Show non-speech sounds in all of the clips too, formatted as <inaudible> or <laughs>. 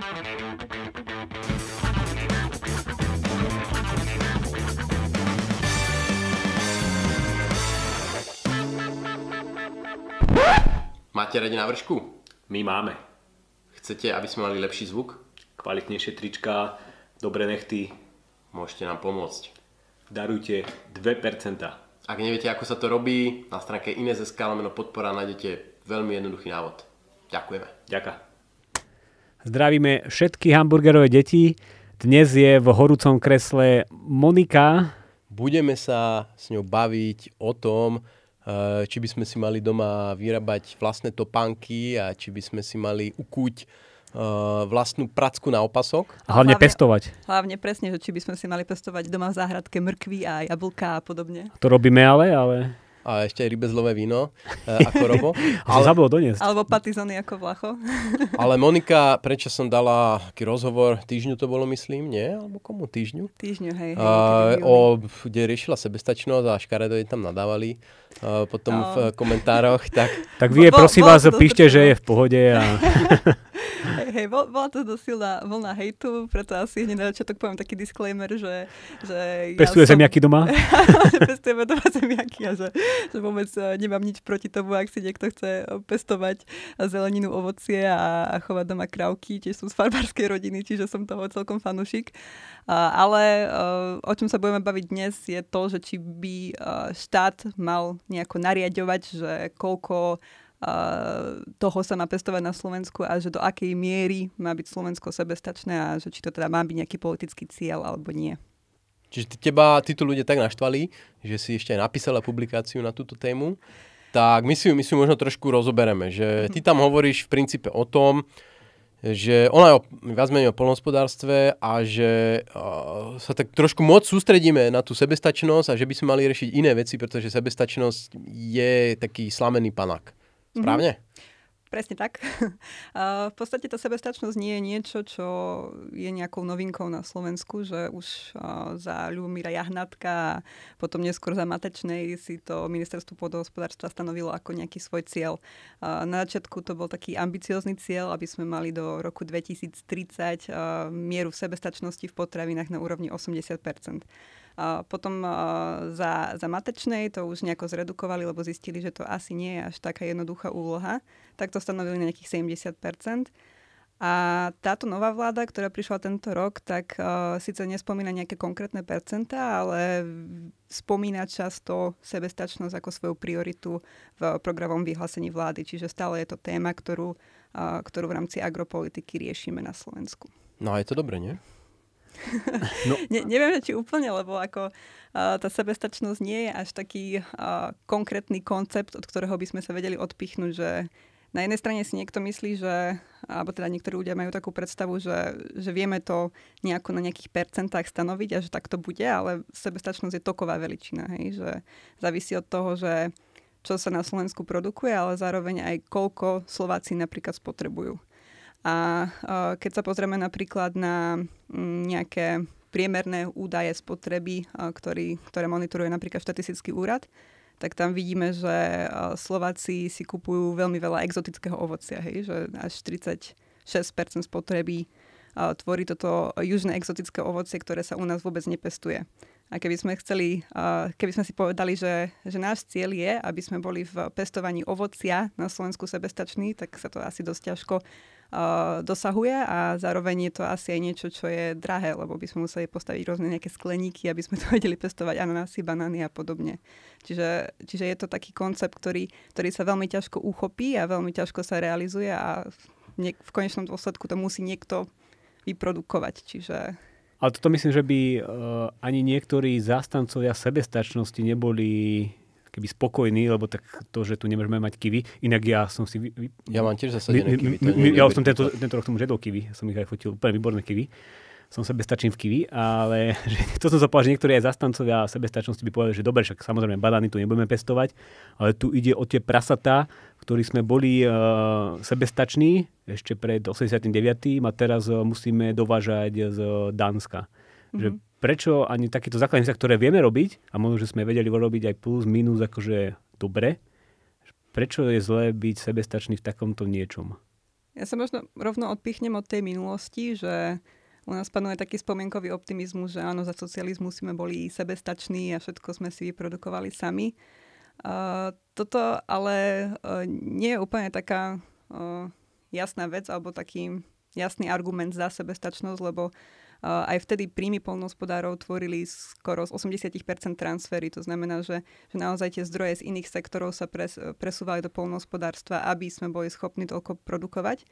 Máte radi návršku? My máme. Chcete, aby sme mali lepší zvuk? Kvalitnejšie trička, dobré nechty. Môžete nám pomôcť. Darujte 2%. Ak neviete, ako sa to robí, na stránke Ines.sk podpora nájdete veľmi jednoduchý návod. Ďakujeme. Ďaká. Zdravíme všetky hamburgerové deti. Dnes je v horúcom kresle Monika. Budeme sa s ňou baviť o tom, Eh, či by sme si mali doma vyrábať vlastné topánky a či by sme si mali ukúť uh, vlastnú pracku na opasok. A hlavne, hlavne pestovať. Hlavne presne, že či by sme si mali pestovať doma v záhradke mrkvy a jablka a podobne. To robíme ale, ale a ešte aj rybezlové víno e, ako Robo. <laughs> ale, zabudol doniesť. Alebo patizony ako Vlacho. <laughs> ale Monika, prečo som dala taký rozhovor, týždňu to bolo myslím, nie? Alebo komu týždňu? Týždňu, hej. hej uh, o, kde riešila sebestačnosť a škaredo tam nadávali uh, potom no. v komentároch. Tak, <laughs> tak vy je prosím vás, píšte, že je v pohode. A... <laughs> hej, hej, bol, bola to dosť silná vlna hejtu, preto asi hneď na začiatok poviem taký disclaimer, že... že Pestuje ja som... zemiaky doma? <laughs> Pestujeme doma zemiaky a že, že vôbec e, nemám nič proti tomu, ak si niekto chce pestovať zeleninu, ovocie a, a chovať doma krávky, tiež sú z farmárskej rodiny, čiže som toho celkom fanušik. Ale e, o čom sa budeme baviť dnes je to, že či by štát mal nejako nariadovať, že koľko toho sa má pestovať na Slovensku a že do akej miery má byť Slovensko sebestačné a že či to teda má byť nejaký politický cieľ alebo nie. Čiže teba títo ľudia tak naštvali, že si ešte aj napísala publikáciu na túto tému, tak my si, my si možno trošku rozobereme, že ty tam hovoríš v princípe o tom, že ona je o, viac menej o polnospodárstve a že uh, sa tak trošku moc sústredíme na tú sebestačnosť a že by sme mali riešiť iné veci, pretože sebestačnosť je taký slamený panák. Správne? Mm-hmm. Presne tak. <laughs> v podstate tá sebestačnosť nie je niečo, čo je nejakou novinkou na Slovensku, že už za Ľubomíra Jahnatka a potom neskôr za Matečnej si to ministerstvo pôdohospodárstva stanovilo ako nejaký svoj cieľ. Na začiatku to bol taký ambiciózny cieľ, aby sme mali do roku 2030 mieru sebestačnosti v potravinách na úrovni 80 a potom za, za matečnej to už nejako zredukovali, lebo zistili, že to asi nie je až taká jednoduchá úloha. Tak to stanovili na nejakých 70% a táto nová vláda, ktorá prišla tento rok, tak uh, síce nespomína nejaké konkrétne percentá, ale spomína často sebestačnosť ako svoju prioritu v programovom vyhlásení vlády. Čiže stále je to téma, ktorú, uh, ktorú v rámci agropolitiky riešime na Slovensku. No a je to dobre, nie? No. <laughs> ne, neviem, či úplne, lebo ako tá sebestačnosť nie je až taký uh, konkrétny koncept, od ktorého by sme sa vedeli odpichnúť, že na jednej strane si niekto myslí, že, alebo teda niektorí ľudia majú takú predstavu, že, že vieme to nejako na nejakých percentách stanoviť a že tak to bude, ale sebestačnosť je toková veličina, hej, že závisí od toho, že čo sa na Slovensku produkuje, ale zároveň aj koľko Slováci napríklad spotrebujú. A keď sa pozrieme napríklad na mm, nejaké priemerné údaje spotreby, ktorý, ktoré monitoruje napríklad štatistický úrad, tak tam vidíme, že Slováci si kupujú veľmi veľa exotického ovocia, hej, že až 36% spotreby tvorí toto južné exotické ovocie, ktoré sa u nás vôbec nepestuje. A keby sme chceli, keby sme si povedali, že, že náš cieľ je, aby sme boli v pestovaní ovocia na Slovensku sebestační, tak sa to asi dosť ťažko dosahuje a zároveň je to asi aj niečo, čo je drahé, lebo by sme museli postaviť rôzne nejaké skleníky, aby sme <laughs> to vedeli pestovať ananásy, banány a podobne. Čiže, čiže je to taký koncept, ktorý, ktorý sa veľmi ťažko uchopí a veľmi ťažko sa realizuje a v, v konečnom dôsledku to musí niekto vyprodukovať. Čiže ale toto myslím, že by uh, ani niektorí zástancovia sebestačnosti neboli keby spokojný, lebo tak to, že tu nemôžeme mať kivy. Inak ja som si... Vy, ja mám tiež zasadené kivy. Ja už som tento, tento rok som už jedol kivy. Som ich aj fotil úplne výborné kivy. Som sebestačný v kiwi, ale <laughs> že, to som sa povedal, že niektorí aj zastancovia sebestačnosti by povedali, že dobre, však samozrejme banány tu nebudeme pestovať, ale tu ide o tie prasatá, ktorí sme boli uh, sebestační ešte pred 89. a teraz uh, musíme dovážať z Dánska. Mm-hmm. Že mhm prečo ani takéto základné veci, ktoré vieme robiť, a možno, že sme vedeli robiť aj plus, minus, akože dobre, prečo je zlé byť sebestačný v takomto niečom? Ja sa možno rovno odpichnem od tej minulosti, že u nás panuje taký spomienkový optimizmus, že áno, za socializmu sme boli sebestační a všetko sme si vyprodukovali sami. Uh, toto ale uh, nie je úplne taká uh, jasná vec alebo taký jasný argument za sebestačnosť, lebo aj vtedy príjmy polnohospodárov tvorili skoro z 80% transfery. To znamená, že, že naozaj tie zdroje z iných sektorov sa pres, presúvali do polnohospodárstva, aby sme boli schopní toľko produkovať.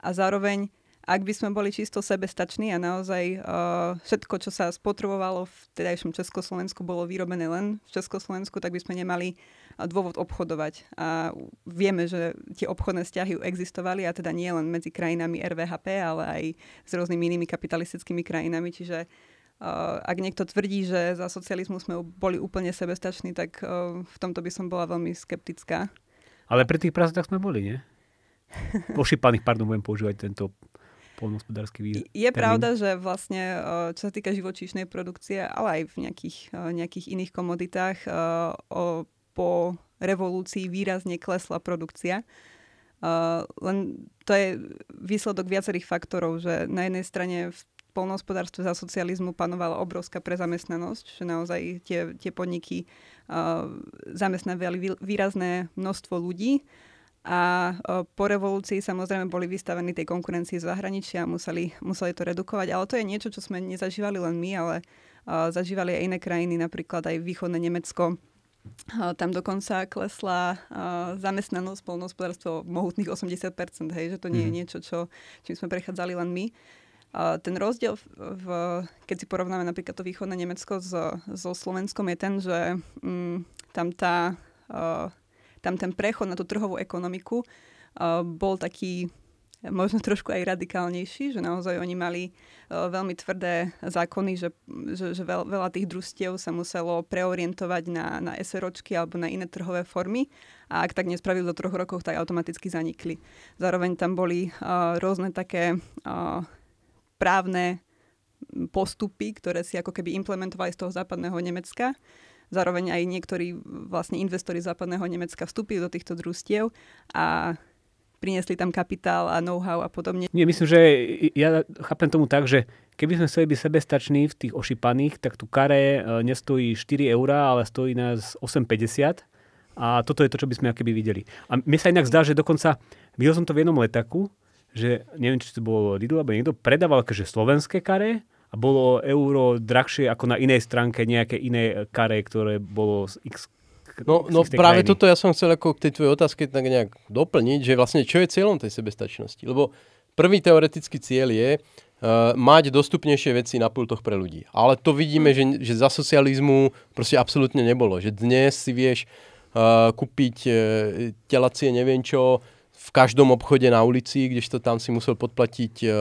A zároveň ak by sme boli čisto sebestační a naozaj uh, všetko, čo sa spotrebovalo v tedajšom Československu, bolo vyrobené len v Československu, tak by sme nemali dôvod obchodovať. A vieme, že tie obchodné vzťahy existovali a teda nie len medzi krajinami RVHP, ale aj s rôznymi inými kapitalistickými krajinami. Čiže uh, ak niekto tvrdí, že za socializmu sme boli úplne sebestační, tak uh, v tomto by som bola veľmi skeptická. Ale pri tých prázdnách sme boli, nie? Ošípaných, pardon, budem používať tento polnohospodársky výr. Je termín. pravda, že vlastne, eh, čo sa týka živočíšnej produkcie, ale aj v nejakých, nejakých iných komoditách, eh, po revolúcii výrazne klesla produkcia. Len to je výsledok viacerých faktorov, že na jednej strane v polnohospodárstve za socializmu panovala obrovská prezamestnanosť, že naozaj tie, tie podniky zamestnávali výrazné množstvo ľudí a po revolúcii samozrejme boli vystavení tej konkurencii z zahraničia a museli, museli to redukovať. Ale to je niečo, čo sme nezažívali len my, ale zažívali aj iné krajiny, napríklad aj východné Nemecko. Tam dokonca klesla zamestnanosť polnohospodárstvo mohutných 80%, hej, že to nie je mhm. niečo, čo, čím sme prechádzali len my. Ten rozdiel, v, v, keď si porovnáme napríklad to východné Nemecko so, so Slovenskom, je ten, že mm, tam tá tam ten prechod na tú trhovú ekonomiku uh, bol taký možno trošku aj radikálnejší, že naozaj oni mali uh, veľmi tvrdé zákony, že, že, že veľ, veľa tých družstiev sa muselo preorientovať na, na SROčky alebo na iné trhové formy a ak tak nespravili do troch rokov, tak automaticky zanikli. Zároveň tam boli uh, rôzne také uh, právne postupy, ktoré si ako keby implementovali z toho západného Nemecka Zároveň aj niektorí vlastne investori západného Nemecka vstúpili do týchto družstiev a priniesli tam kapitál a know-how a podobne. Nie, myslím, že ja chápem tomu tak, že keby sme chceli byť sebestační v tých ošípaných, tak tu kare e, nestojí 4 eurá, ale stojí nás 8,50 a toto je to, čo by sme akéby videli. A mne sa inak zdá, že dokonca, videl som to v jednom letaku, že neviem, či to bolo Lidl, alebo niekto predával akože slovenské kare a bolo euro drahšie ako na inej stránke nejaké iné kare, ktoré bolo z X No, no práve krajiny. toto ja som chcel ako k tej tvojej otázke tak nejak doplniť, že vlastne čo je cieľom tej sebestačnosti. Lebo prvý teoretický cieľ je uh, mať dostupnejšie veci na pultoch pre ľudí. Ale to vidíme, že, že za socializmu proste absolútne nebolo. Že dnes si vieš uh, kúpiť uh, telacie neviem čo, v každom obchode na ulici, kdežto tam si musel podplatiť uh,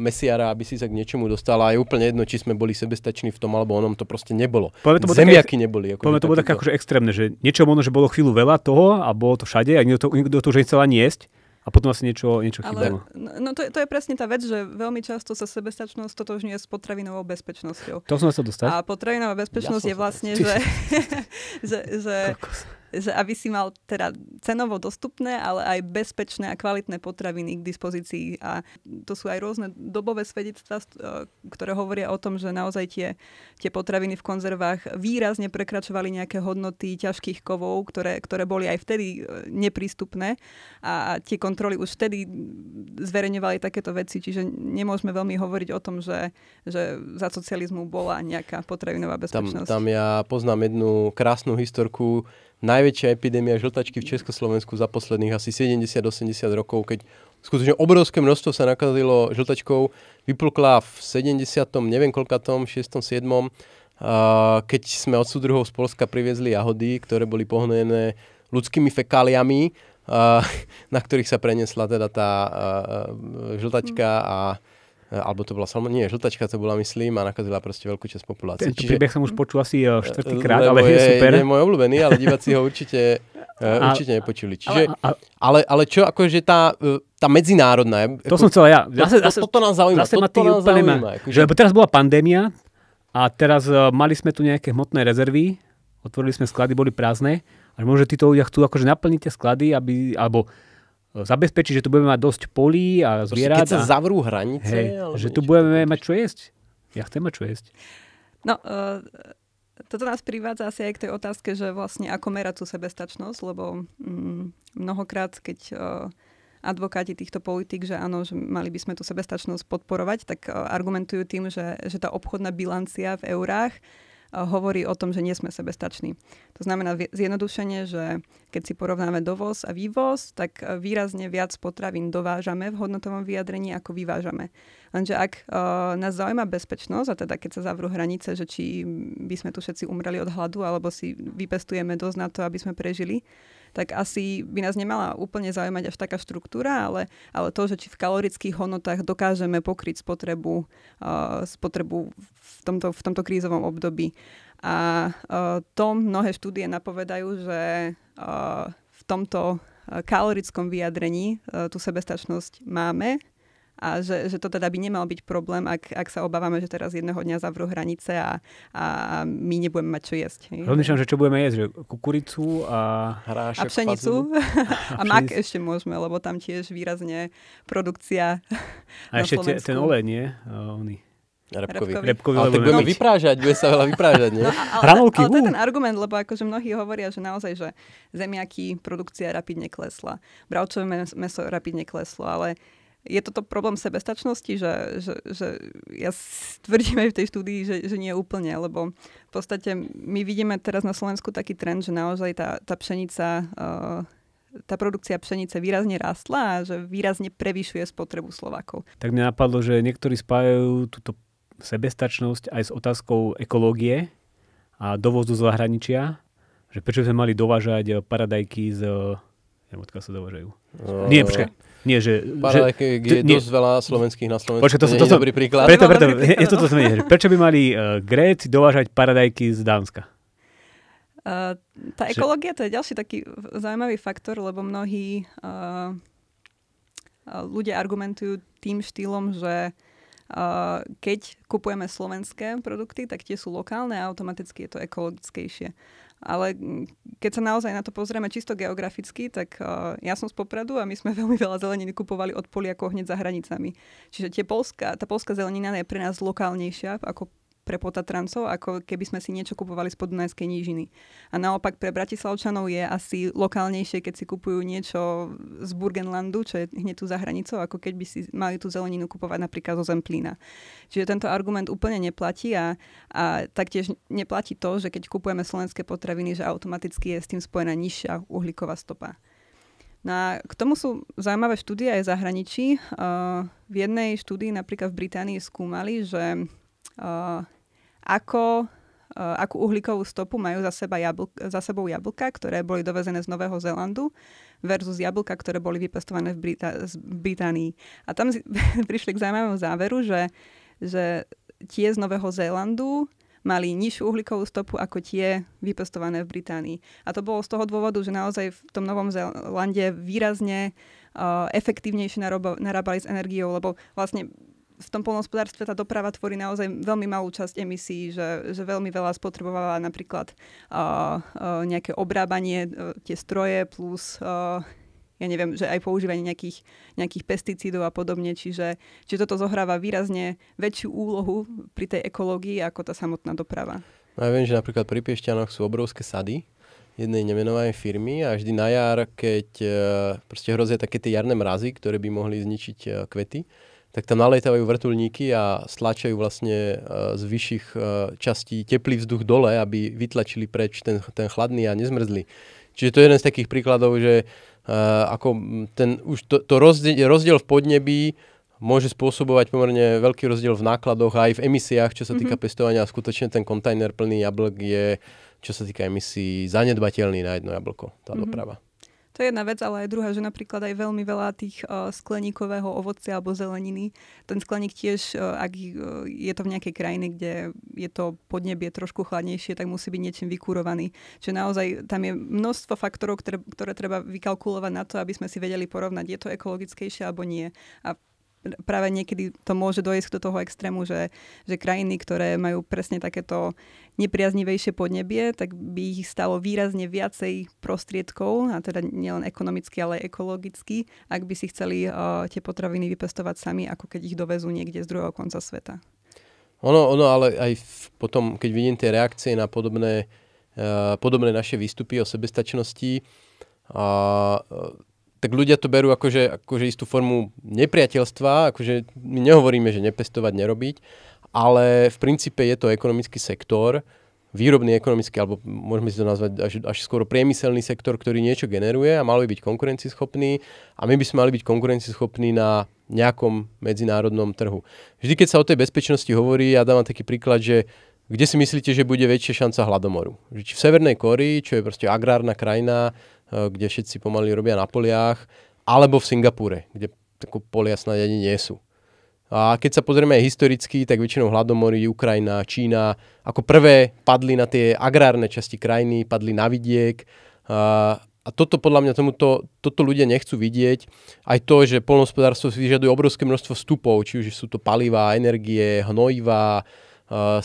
mesiara, aby si sa k niečomu dostal a je úplne jedno, či sme boli sebestační v tom alebo onom, to proste nebolo. to Zemiaky také, neboli. Ako to bolo také akože extrémne, že niečo možno, že bolo chvíľu veľa toho a bolo to všade a niekto to, niekto to už nechcel ani jesť a potom asi niečo, niečo chýbalo. No, no to, to je presne tá vec, že veľmi často sa sebestačnosť totožňuje s potravinovou bezpečnosťou. To som sa dostať. A potravinová bezpečnosť ja je vlastne, <laughs> že, že, že, že aby si mal teda cenovo dostupné, ale aj bezpečné a kvalitné potraviny k dispozícii. A to sú aj rôzne dobové svedectvá, e, ktoré hovoria o tom, že naozaj tie, tie potraviny v konzervách výrazne prekračovali nejaké hodnoty ťažkých kovov, ktoré, ktoré boli aj vtedy e, neprístupné a tie kontroly už vtedy zverejňovali takéto veci, čiže nemôžeme veľmi hovoriť o tom, že, že za socializmu bola nejaká potravinová bezpečnosť. Tam, tam ja poznám jednu krásnu historku, najväčšia epidémia žltačky v Československu za posledných asi 70-80 rokov, keď skutočne obrovské množstvo sa nakazilo žltačkou, vyplkla v 70. neviem koľkatom, 6. 7. keď sme od súdruhov z Polska priviezli jahody, ktoré boli pohnojené ľudskými fekáliami, <laughs> na ktorých sa prenesla teda tá žltačka a alebo to bola salmo, nie, žltačka to bola, myslím, a nakazila proste veľkú časť populácie. Tento Čiže, príbeh som už počul asi e, štvrtýkrát, ale je, je super. Je môj obľúbený, ale diváci ho určite, e, a, určite nepočuli. Čiže, a, a, ale, ale čo, akože tá, e, tá medzinárodná... To ako, som chcel ja. Zase, zase, to, toto nás zaujíma. Zase toto nás zaujíma. Ma, akože... že, lebo teraz bola pandémia a teraz uh, mali sme tu nejaké hmotné rezervy, otvorili sme sklady, boli prázdne a možno títo ľudia chcú akože naplniť tie sklady, aby, alebo zabezpečiť, že tu budeme mať dosť polí a zvierat. Keď sa zavrú hranice? Hej, že tu budeme mať čo jesť. Ja chcem mať čo jesť. No, uh, toto nás privádza asi aj k tej otázke, že vlastne ako merať tú sebestačnosť, lebo mm, mnohokrát, keď uh, advokáti týchto politik, že áno, že mali by sme tú sebestačnosť podporovať, tak uh, argumentujú tým, že, že tá obchodná bilancia v eurách hovorí o tom, že nie sme sebestační. To znamená zjednodušenie, že keď si porovnáme dovoz a vývoz, tak e, výrazne viac potravín dovážame v hodnotovom vyjadrení, ako vyvážame. Lenže ak uh, nás zaujíma bezpečnosť, a teda keď sa zavrú hranice, že či by sme tu všetci umreli od hladu, alebo si vypestujeme dosť na to, aby sme prežili, tak asi by nás nemala úplne zaujímať až taká štruktúra, ale, ale to, že či v kalorických hodnotách dokážeme pokryť spotrebu, uh, spotrebu v tomto, v tomto krízovom období. A uh, to mnohé štúdie napovedajú, že uh, v tomto kalorickom vyjadrení tú sebestačnosť máme a že, že to teda by nemal byť problém, ak, ak sa obávame, že teraz jedného dňa zavrú hranice a, a my nebudeme mať čo jesť. Rozmýšľam, že čo budeme jesť, že kukuricu a... Hrášok, a pšenicu. <laughs> a, a mak ešte môžeme, lebo tam tiež výrazne produkcia <laughs> A ešte te, ten olej, nie? Uh, Repkový. Repkový. ale tak budeme noč. vyprážať, bude sa veľa vyprážať, nie? No, ale, Hranolky, ale, ale to je ten argument, lebo akože mnohí hovoria, že naozaj, že zemiaky, produkcia rapidne klesla, bravčové meso rapidne kleslo, ale je toto problém sebestačnosti, že, že, že ja tvrdím aj v tej štúdii, že, že nie úplne, lebo v podstate my vidíme teraz na Slovensku taký trend, že naozaj tá, tá pšenica, uh, tá produkcia pšenice výrazne rastla a že výrazne prevyšuje spotrebu Slovákov. Tak mňa napadlo, že niektorí spájajú túto sebestačnosť aj s otázkou ekológie a dovozu z zahraničia, že prečo sme mali dovážať paradajky z... Neviem, odkiaľ sa dovážajú. Uh, Nie, počkaj. Nie, že... Paradajky je nie. dosť veľa slovenských na Slovensku. Počkaj, to, to, to, to, dobrý príklad. Preto, preto, je to, to som vedel, prečo by mali uh, Gréci dovážať paradajky z Dánska? Uh, tá ekológia to je ďalší taký zaujímavý faktor, lebo mnohí uh, ľudia argumentujú tým štýlom, že uh, keď kupujeme slovenské produkty, tak tie sú lokálne a automaticky je to ekologickejšie. Ale keď sa naozaj na to pozrieme čisto geograficky, tak uh, ja som z Popradu a my sme <laughs> veľmi veľa zeleniny kupovali od Poliakov hneď za hranicami. Čiže tie Polska, tá polská zelenina je pre nás lokálnejšia ako pre potatrancov, ako keby sme si niečo kupovali z podunajskej nížiny. A naopak pre Bratislavčanov je asi lokálnejšie, keď si kupujú niečo z Burgenlandu, čo je hneď tu za hranicou, ako keď by si mali tú zeleninu kupovať napríklad zo Zemplína. Čiže tento argument úplne neplatí a, a taktiež neplatí to, že keď kupujeme slovenské potraviny, že automaticky je s tým spojená nižšia uhlíková stopa. No a k tomu sú zaujímavé štúdie aj v zahraničí. Uh, v jednej štúdii napríklad v Británii skúmali, že uh, ako, uh, akú uhlíkovú stopu majú za, seba jablk, za sebou jablka, ktoré boli dovezené z Nového Zélandu versus jablka, ktoré boli vypestované v, Brita- v Británii. A tam <laughs> prišli k zaujímavému záveru, že, že tie z Nového Zélandu mali nižšiu uhlíkovú stopu ako tie vypestované v Británii. A to bolo z toho dôvodu, že naozaj v tom Novom Zélande výrazne uh, efektívnejšie narábali s energiou, lebo vlastne v tom polnohospodárstve tá doprava tvorí naozaj veľmi malú časť emisí, že, že veľmi veľa spotrebovala napríklad uh, uh, nejaké obrábanie, uh, tie stroje plus uh, ja neviem, že aj používanie nejakých, nejakých pesticídov a podobne, čiže, čiže toto zohráva výrazne väčšiu úlohu pri tej ekológii ako tá samotná doprava. No ja viem, že napríklad pri Piešťanoch sú obrovské sady jednej nemenovanej firmy a vždy na jar, keď proste hrozia také tie jarné mrazy, ktoré by mohli zničiť kvety, tak tam nalietajú vrtulníky a stlačajú vlastne e, z vyšších e, častí teplý vzduch dole, aby vytlačili preč ten, ten chladný a nezmrzli. Čiže to je jeden z takých príkladov, že uh, ako ten, už to, to rozdiel, rozdiel v podnebí môže spôsobovať pomerne veľký rozdiel v nákladoch a aj v emisiách, čo sa týka mm-hmm. pestovania. A skutočne ten kontajner plný jablk je, čo sa týka emisí, zanedbateľný na jedno jablko, tá mm-hmm. doprava. To je jedna vec, ale aj druhá, že napríklad aj veľmi veľa tých uh, skleníkového ovocia alebo zeleniny. Ten skleník tiež, uh, ak uh, je to v nejakej krajine, kde je to podnebie trošku chladnejšie, tak musí byť niečím vykurovaný. Čiže naozaj tam je množstvo faktorov, ktoré, ktoré treba vykalkulovať na to, aby sme si vedeli porovnať, je to ekologickejšie alebo nie. A práve niekedy to môže dojsť do toho extrému, že, že krajiny, ktoré majú presne takéto nepriaznivejšie podnebie, tak by ich stalo výrazne viacej prostriedkov, a teda nielen ekonomicky, ale aj ekologicky, ak by si chceli uh, tie potraviny vypestovať sami, ako keď ich dovezú niekde z druhého konca sveta. Ono, ono ale aj v, potom, keď vidím tie reakcie na podobné, uh, podobné naše výstupy o sebestačnosti, uh, tak ľudia to berú akože, akože istú formu nepriateľstva, akože my nehovoríme, že nepestovať, nerobiť, ale v princípe je to ekonomický sektor, výrobný ekonomický, alebo môžeme si to nazvať až, až skoro priemyselný sektor, ktorý niečo generuje a mal by byť konkurencieschopný a my by sme mali byť konkurencieschopní na nejakom medzinárodnom trhu. Vždy, keď sa o tej bezpečnosti hovorí, ja dávam taký príklad, že kde si myslíte, že bude väčšia šanca hladomoru? Či v Severnej Korii, čo je proste agrárna krajina, kde všetci pomaly robia na poliach, alebo v Singapúre, kde tako polia snad ani nie sú. A keď sa pozrieme aj historicky, tak väčšinou hladomory, Ukrajina, Čína, ako prvé padli na tie agrárne časti krajiny, padli na vidiek. A, a toto podľa mňa tomuto, toto ľudia nechcú vidieť. Aj to, že polnospodárstvo vyžaduje obrovské množstvo vstupov, či už sú to palivá, energie, hnojivá,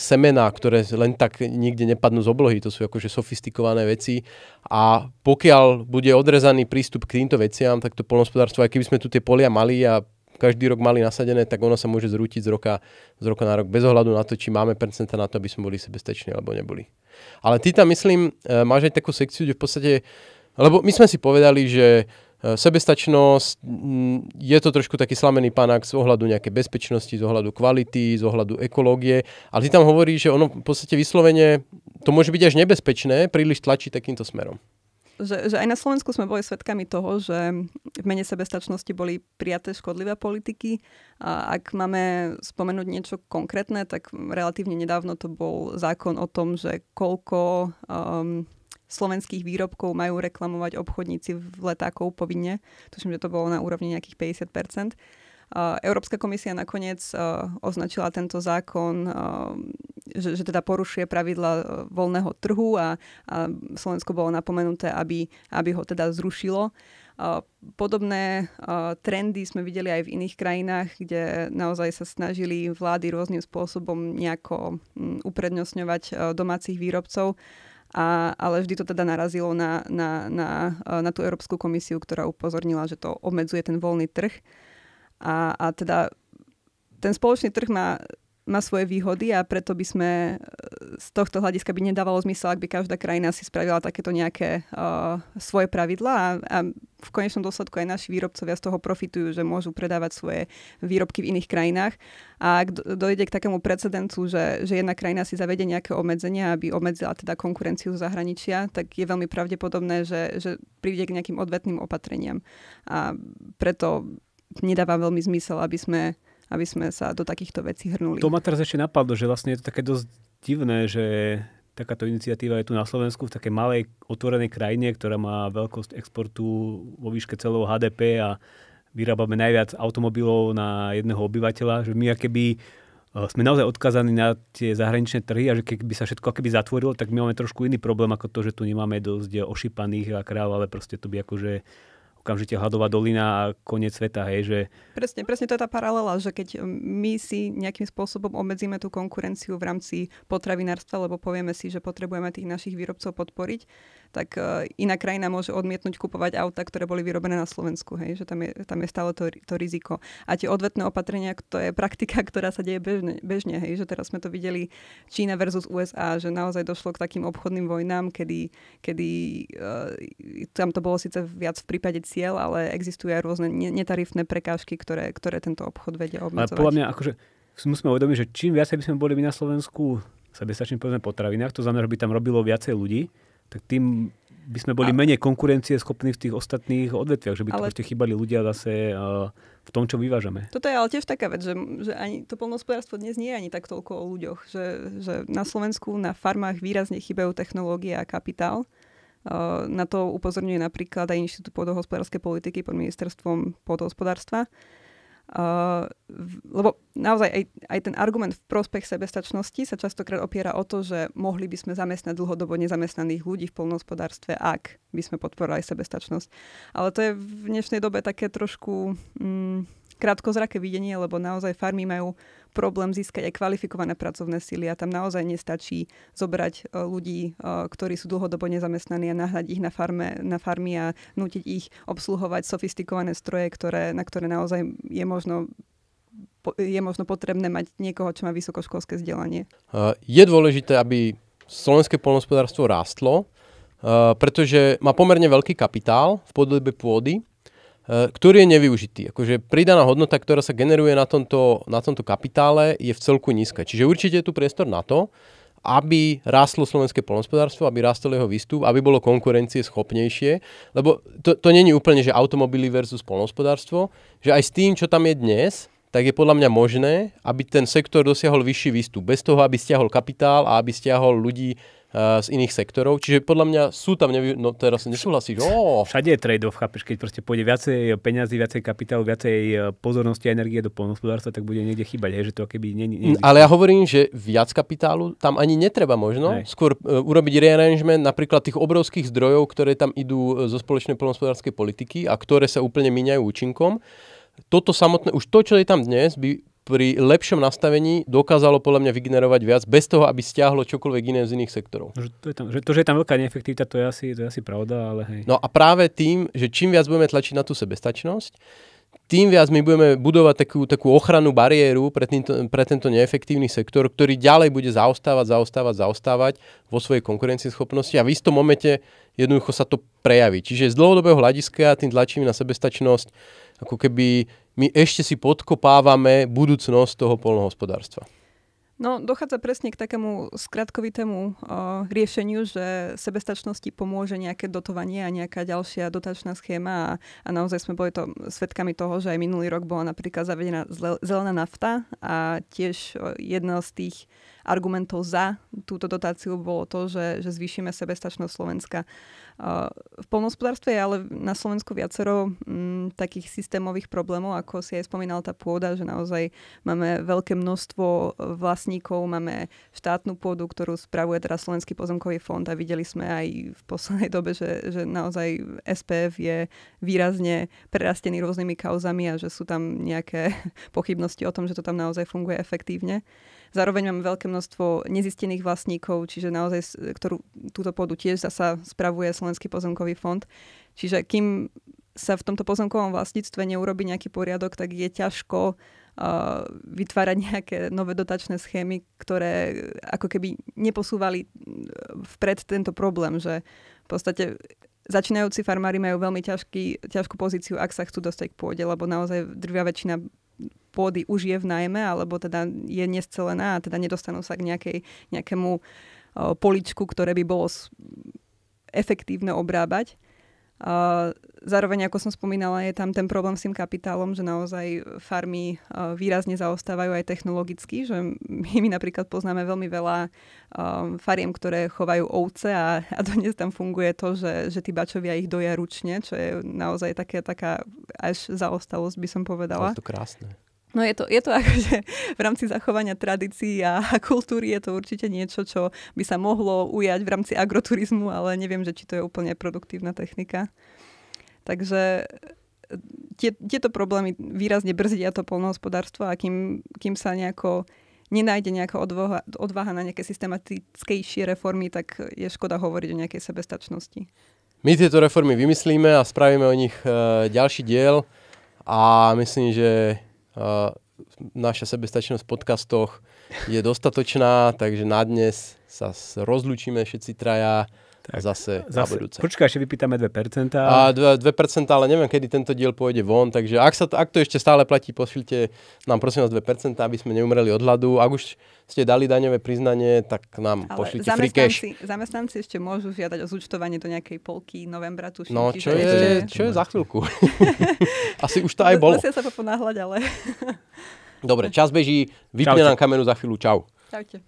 semena, ktoré len tak nikde nepadnú z oblohy, to sú akože sofistikované veci a pokiaľ bude odrezaný prístup k týmto veciam, tak to polnospodárstvo, aj keby sme tu tie polia mali a každý rok mali nasadené, tak ono sa môže zrútiť z roka, z roka na rok, bez ohľadu na to, či máme percenta na to, aby sme boli sebestační alebo neboli. Ale ty tam, myslím, e, máš aj takú sekciu, kde v podstate, lebo my sme si povedali, že sebestačnosť, mm, je to trošku taký slamený panák z ohľadu nejaké bezpečnosti, z ohľadu kvality, z ohľadu ekológie, ale ty tam hovorí, že ono v podstate vyslovene, to môže byť až nebezpečné, príliš tlačí takýmto smerom. Že, že aj na Slovensku sme boli svedkami toho, že v mene sebestačnosti boli prijaté škodlivé politiky. A ak máme spomenúť niečo konkrétne, tak relatívne nedávno to bol zákon o tom, že koľko um, slovenských výrobkov majú reklamovať obchodníci v letákov povinne. Tuším, že to bolo na úrovni nejakých 50% Európska komisia nakoniec označila tento zákon, že, že teda porušuje pravidla voľného trhu a, a Slovensko bolo napomenuté, aby, aby ho teda zrušilo. Podobné trendy sme videli aj v iných krajinách, kde naozaj sa snažili vlády rôznym spôsobom nejako uprednostňovať domácich výrobcov. A, ale vždy to teda narazilo na, na, na, na tú Európsku komisiu, ktorá upozornila, že to obmedzuje ten voľný trh. A, a teda ten spoločný trh má má svoje výhody a preto by sme e, z tohto hľadiska by nedávalo zmysel, ak by každá krajina si spravila takéto nejaké uh, svoje pravidlá a, a v konečnom dôsledku aj naši výrobcovia z toho profitujú, že môžu predávať svoje výrobky v iných krajinách. A ak dojde k takému precedencu, že, že jedna krajina si zavede nejaké obmedzenia, aby obmedzila teda konkurenciu zahraničia, tak je veľmi pravdepodobné, že, že príde k nejakým odvetným opatreniam. A preto nedáva veľmi zmysel, aby sme aby sme sa do takýchto vecí hrnuli. To ma teraz ešte napadlo, že vlastne je to také dosť divné, že takáto iniciatíva je tu na Slovensku v takej malej otvorenej krajine, ktorá má veľkosť exportu vo výške celého HDP a vyrábame najviac automobilov na jedného obyvateľa, že my keby eh, sme naozaj odkazaní na tie zahraničné trhy a že keby sa všetko keby zatvorilo, tak my máme trošku iný problém ako to, že tu nemáme dosť ošípaných a kráv, ale proste to by akože okamžite hladová dolina a koniec sveta, hej, že... Presne, presne to je tá paralela, že keď my si nejakým spôsobom obmedzíme tú konkurenciu v rámci potravinárstva, lebo povieme si, že potrebujeme tých našich výrobcov podporiť, tak uh, iná krajina môže odmietnúť kupovať auta, ktoré boli vyrobené na Slovensku, hej, že tam je, tam je stále to, to riziko. A tie odvetné opatrenia, to je praktika, <laughs> ktorá sa deje bežne, bežne hej, že teraz sme to videli Čína versus USA, že naozaj došlo k takým obchodným vojnám, kedy, kedy uh, tam to bolo síce viac v prípade cieľ, ale existujú aj rôzne netarifné prekážky, ktoré, ktoré tento obchod vedia obmedzovať. Ale podľa mňa, akože musíme uvedomiť, že čím viacej by sme boli my na Slovensku sebestačným povedzme potravinách, to znamená, že by tam robilo viacej ľudí, tak tým by sme boli a... menej konkurencie schopní v tých ostatných odvetviach, že by ale... ešte chýbali ľudia zase uh, v tom, čo vyvážame. Toto je ale tiež taká vec, že, že ani to polnohospodárstvo dnes nie je ani tak toľko o ľuďoch, že, že na Slovensku na farmách výrazne chýbajú technológie a kapitál. Na to upozorňuje napríklad aj Inštitút pôdohospodárskej politiky pod ministerstvom pôdohospodárstva. Uh, lebo naozaj aj, aj ten argument v prospech sebestačnosti sa častokrát opiera o to, že mohli by sme zamestnať dlhodobo nezamestnaných ľudí v polnohospodárstve, ak by sme podporovali sebestačnosť. Ale to je v dnešnej dobe také trošku mm, krátkozraké videnie, lebo naozaj farmy majú problém získať aj kvalifikované pracovné síly a tam naozaj nestačí zobrať e, ľudí, e, ktorí sú dlhodobo nezamestnaní a nahrať ich na, farme, na farmy a nutiť ich obsluhovať sofistikované stroje, ktoré, na ktoré naozaj je možno je možno potrebné mať niekoho, čo má vysokoškolské vzdelanie. Je dôležité, aby slovenské polnospodárstvo rástlo, pretože má pomerne veľký kapitál v podobe pôdy ktorý je nevyužitý. Akože pridaná hodnota, ktorá sa generuje na tomto, na tomto kapitále, je v celku nízka. Čiže určite je tu priestor na to, aby rástlo slovenské polnospodárstvo, aby rástol jeho výstup, aby bolo konkurencie schopnejšie, lebo to, to není úplne, že automobily versus polnospodárstvo, že aj s tým, čo tam je dnes, tak je podľa mňa možné, aby ten sektor dosiahol vyšší výstup, bez toho, aby stiahol kapitál a aby stiahol ľudí z iných sektorov. Čiže podľa mňa sú tam, nevy... no teraz nesúhlasíš. Oh. Všade je trade-off, chápeš, keď proste pôjde viacej peňazí, viacej kapitálu, viacej e, pozornosti a energie do polnospodárstva, tak bude niekde chýbať, hej, že to keby nie, nie, Ale ja hovorím, že viac kapitálu tam ani netreba možno. Hej. Skôr uh, urobiť rearrangement napríklad tých obrovských zdrojov, ktoré tam idú zo spoločnej polnospodárskej politiky a ktoré sa úplne míňajú účinkom toto samotné, už to, čo je tam dnes, by pri lepšom nastavení dokázalo podľa mňa vygenerovať viac bez toho, aby stiahlo čokoľvek iné z iných sektorov. Že to, je tam, že to, že je tam veľká neefektivita, to je asi, to je asi pravda, ale hej. No a práve tým, že čím viac budeme tlačiť na tú sebestačnosť, tým viac my budeme budovať takú, takú ochrannú bariéru pre, týmto, pre tento neefektívny sektor, ktorý ďalej bude zaostávať, zaostávať, zaostávať vo svojej konkurencieschopnosti a v istom momente jednoducho sa to prejaví. Čiže z dlhodobého hľadiska tým tlačíme na sebestačnosť ako keby my ešte si podkopávame budúcnosť toho polnohospodárstva. No, dochádza presne k takému skratkovitému uh, riešeniu, že sebestačnosti pomôže nejaké dotovanie a nejaká ďalšia dotačná schéma a, a naozaj sme boli to svetkami toho, že aj minulý rok bola napríklad zavedená zelená nafta a tiež jedno z tých argumentov za túto dotáciu bolo to, že, že zvýšime sebestačnosť Slovenska. V polnospodárstve je ale na Slovensku viacero m, mm, takých systémových problémov, ako si aj spomínal tá pôda, že naozaj máme veľké množstvo vlastníkov, máme štátnu pôdu, ktorú spravuje teraz Slovenský pozemkový fond a videli sme aj v poslednej <laughs> dobe, že, že naozaj SPF je výrazne prerastený rôznymi kauzami a že sú tam nejaké <laughs> pochybnosti o tom, že to tam naozaj funguje efektívne. Zároveň máme veľké množstvo nezistených vlastníkov, čiže naozaj ktorú, túto pôdu tiež zasa spravuje Slovenský pozemkový fond. Čiže kým sa v tomto pozemkovom vlastníctve neurobi nejaký poriadok, tak je ťažko uh, vytvárať nejaké nové dotačné schémy, ktoré ako keby neposúvali vpred tento problém, že v podstate začínajúci farmári majú veľmi ťažký, ťažkú pozíciu, ak sa chcú dostať k pôde, lebo naozaj drvia väčšina pôdy už je v najmä, alebo teda je nescelená a teda nedostanú sa k nejakej, nejakému o, poličku, ktoré by bolo efektívne obrábať. Zároveň, ako som spomínala, je tam ten problém s tým kapitálom, že naozaj farmy výrazne zaostávajú aj technologicky, že my, my napríklad poznáme veľmi veľa fariem, ktoré chovajú ovce a, a dnes tam funguje to, že, že tí bačovia ich doja ručne, čo je naozaj také, taká až zaostalosť, by som povedala. Je to krásne. No je to, je to <laughs> akože v rámci zachovania tradícií a, <laughs> kultúry je to určite niečo, čo by sa mohlo ujať v rámci agroturizmu, ale neviem, že či to je úplne produktívna technika. Takže tie, tieto problémy výrazne brzdia to polnohospodárstvo a kým, kým sa nejako nenájde nejaká odvaha, odvaha na nejaké systematickejšie reformy, tak je škoda hovoriť o nejakej sebestačnosti. My tieto reformy vymyslíme a spravíme o nich e, ďalší diel a myslím, že naša sebestačnosť v podcastoch je dostatočná, takže na dnes sa rozlúčime všetci traja. Tak, zase, zase na budúce. Počkaj, ešte vypýtame 2%. A 2%, 2%, ale neviem, kedy tento diel pôjde von, takže ak, sa to, ak to ešte stále platí, pošlite nám prosím vás 2%, aby sme neumreli od hladu. Ak už ste dali daňové priznanie, tak nám ale pošlite free cash. Zamestnanci ešte môžu žiadať o zúčtovanie do nejakej polky novembra, tuším. No, čo je, ešte... čo je za chvíľku? <laughs> Asi už to aj bolo. Musia sa poponáhľať, ale... Dobre, čas beží, vypne nám kameru za chvíľu. Čau. Čaute.